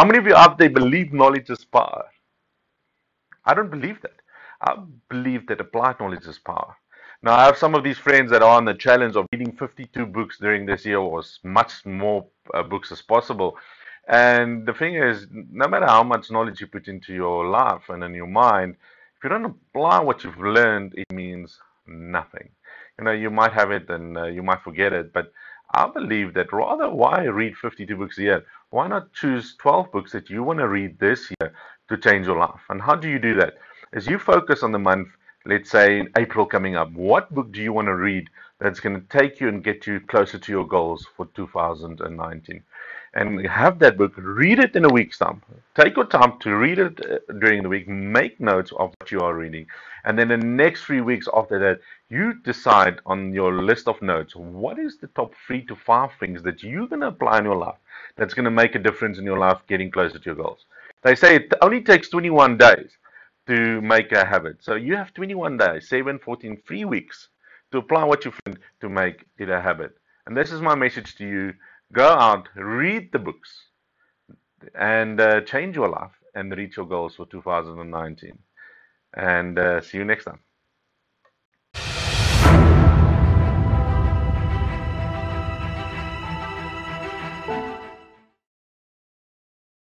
How many of you out there believe knowledge is power? I don't believe that. I believe that applied knowledge is power. Now, I have some of these friends that are on the challenge of reading 52 books during this year, or as much more uh, books as possible. And the thing is, no matter how much knowledge you put into your life and in your mind, if you don't apply what you've learned, it means nothing. You know, you might have it and uh, you might forget it, but I believe that rather why read 52 books a year? Why not choose 12 books that you want to read this year to change your life? And how do you do that? As you focus on the month, let's say in April coming up, what book do you want to read that's going to take you and get you closer to your goals for 2019? And have that book, read it in a week's time. Take your time to read it uh, during the week, make notes of what you are reading, and then the next three weeks after that, you decide on your list of notes what is the top three to five things that you're going to apply in your life that's going to make a difference in your life getting closer to your goals. They say it only takes 21 days to make a habit. So you have 21 days, 7, 14, three weeks to apply what you find to make it a habit. And this is my message to you Go out, read the books, and uh, change your life and reach your goals for 2019. And uh, see you next time.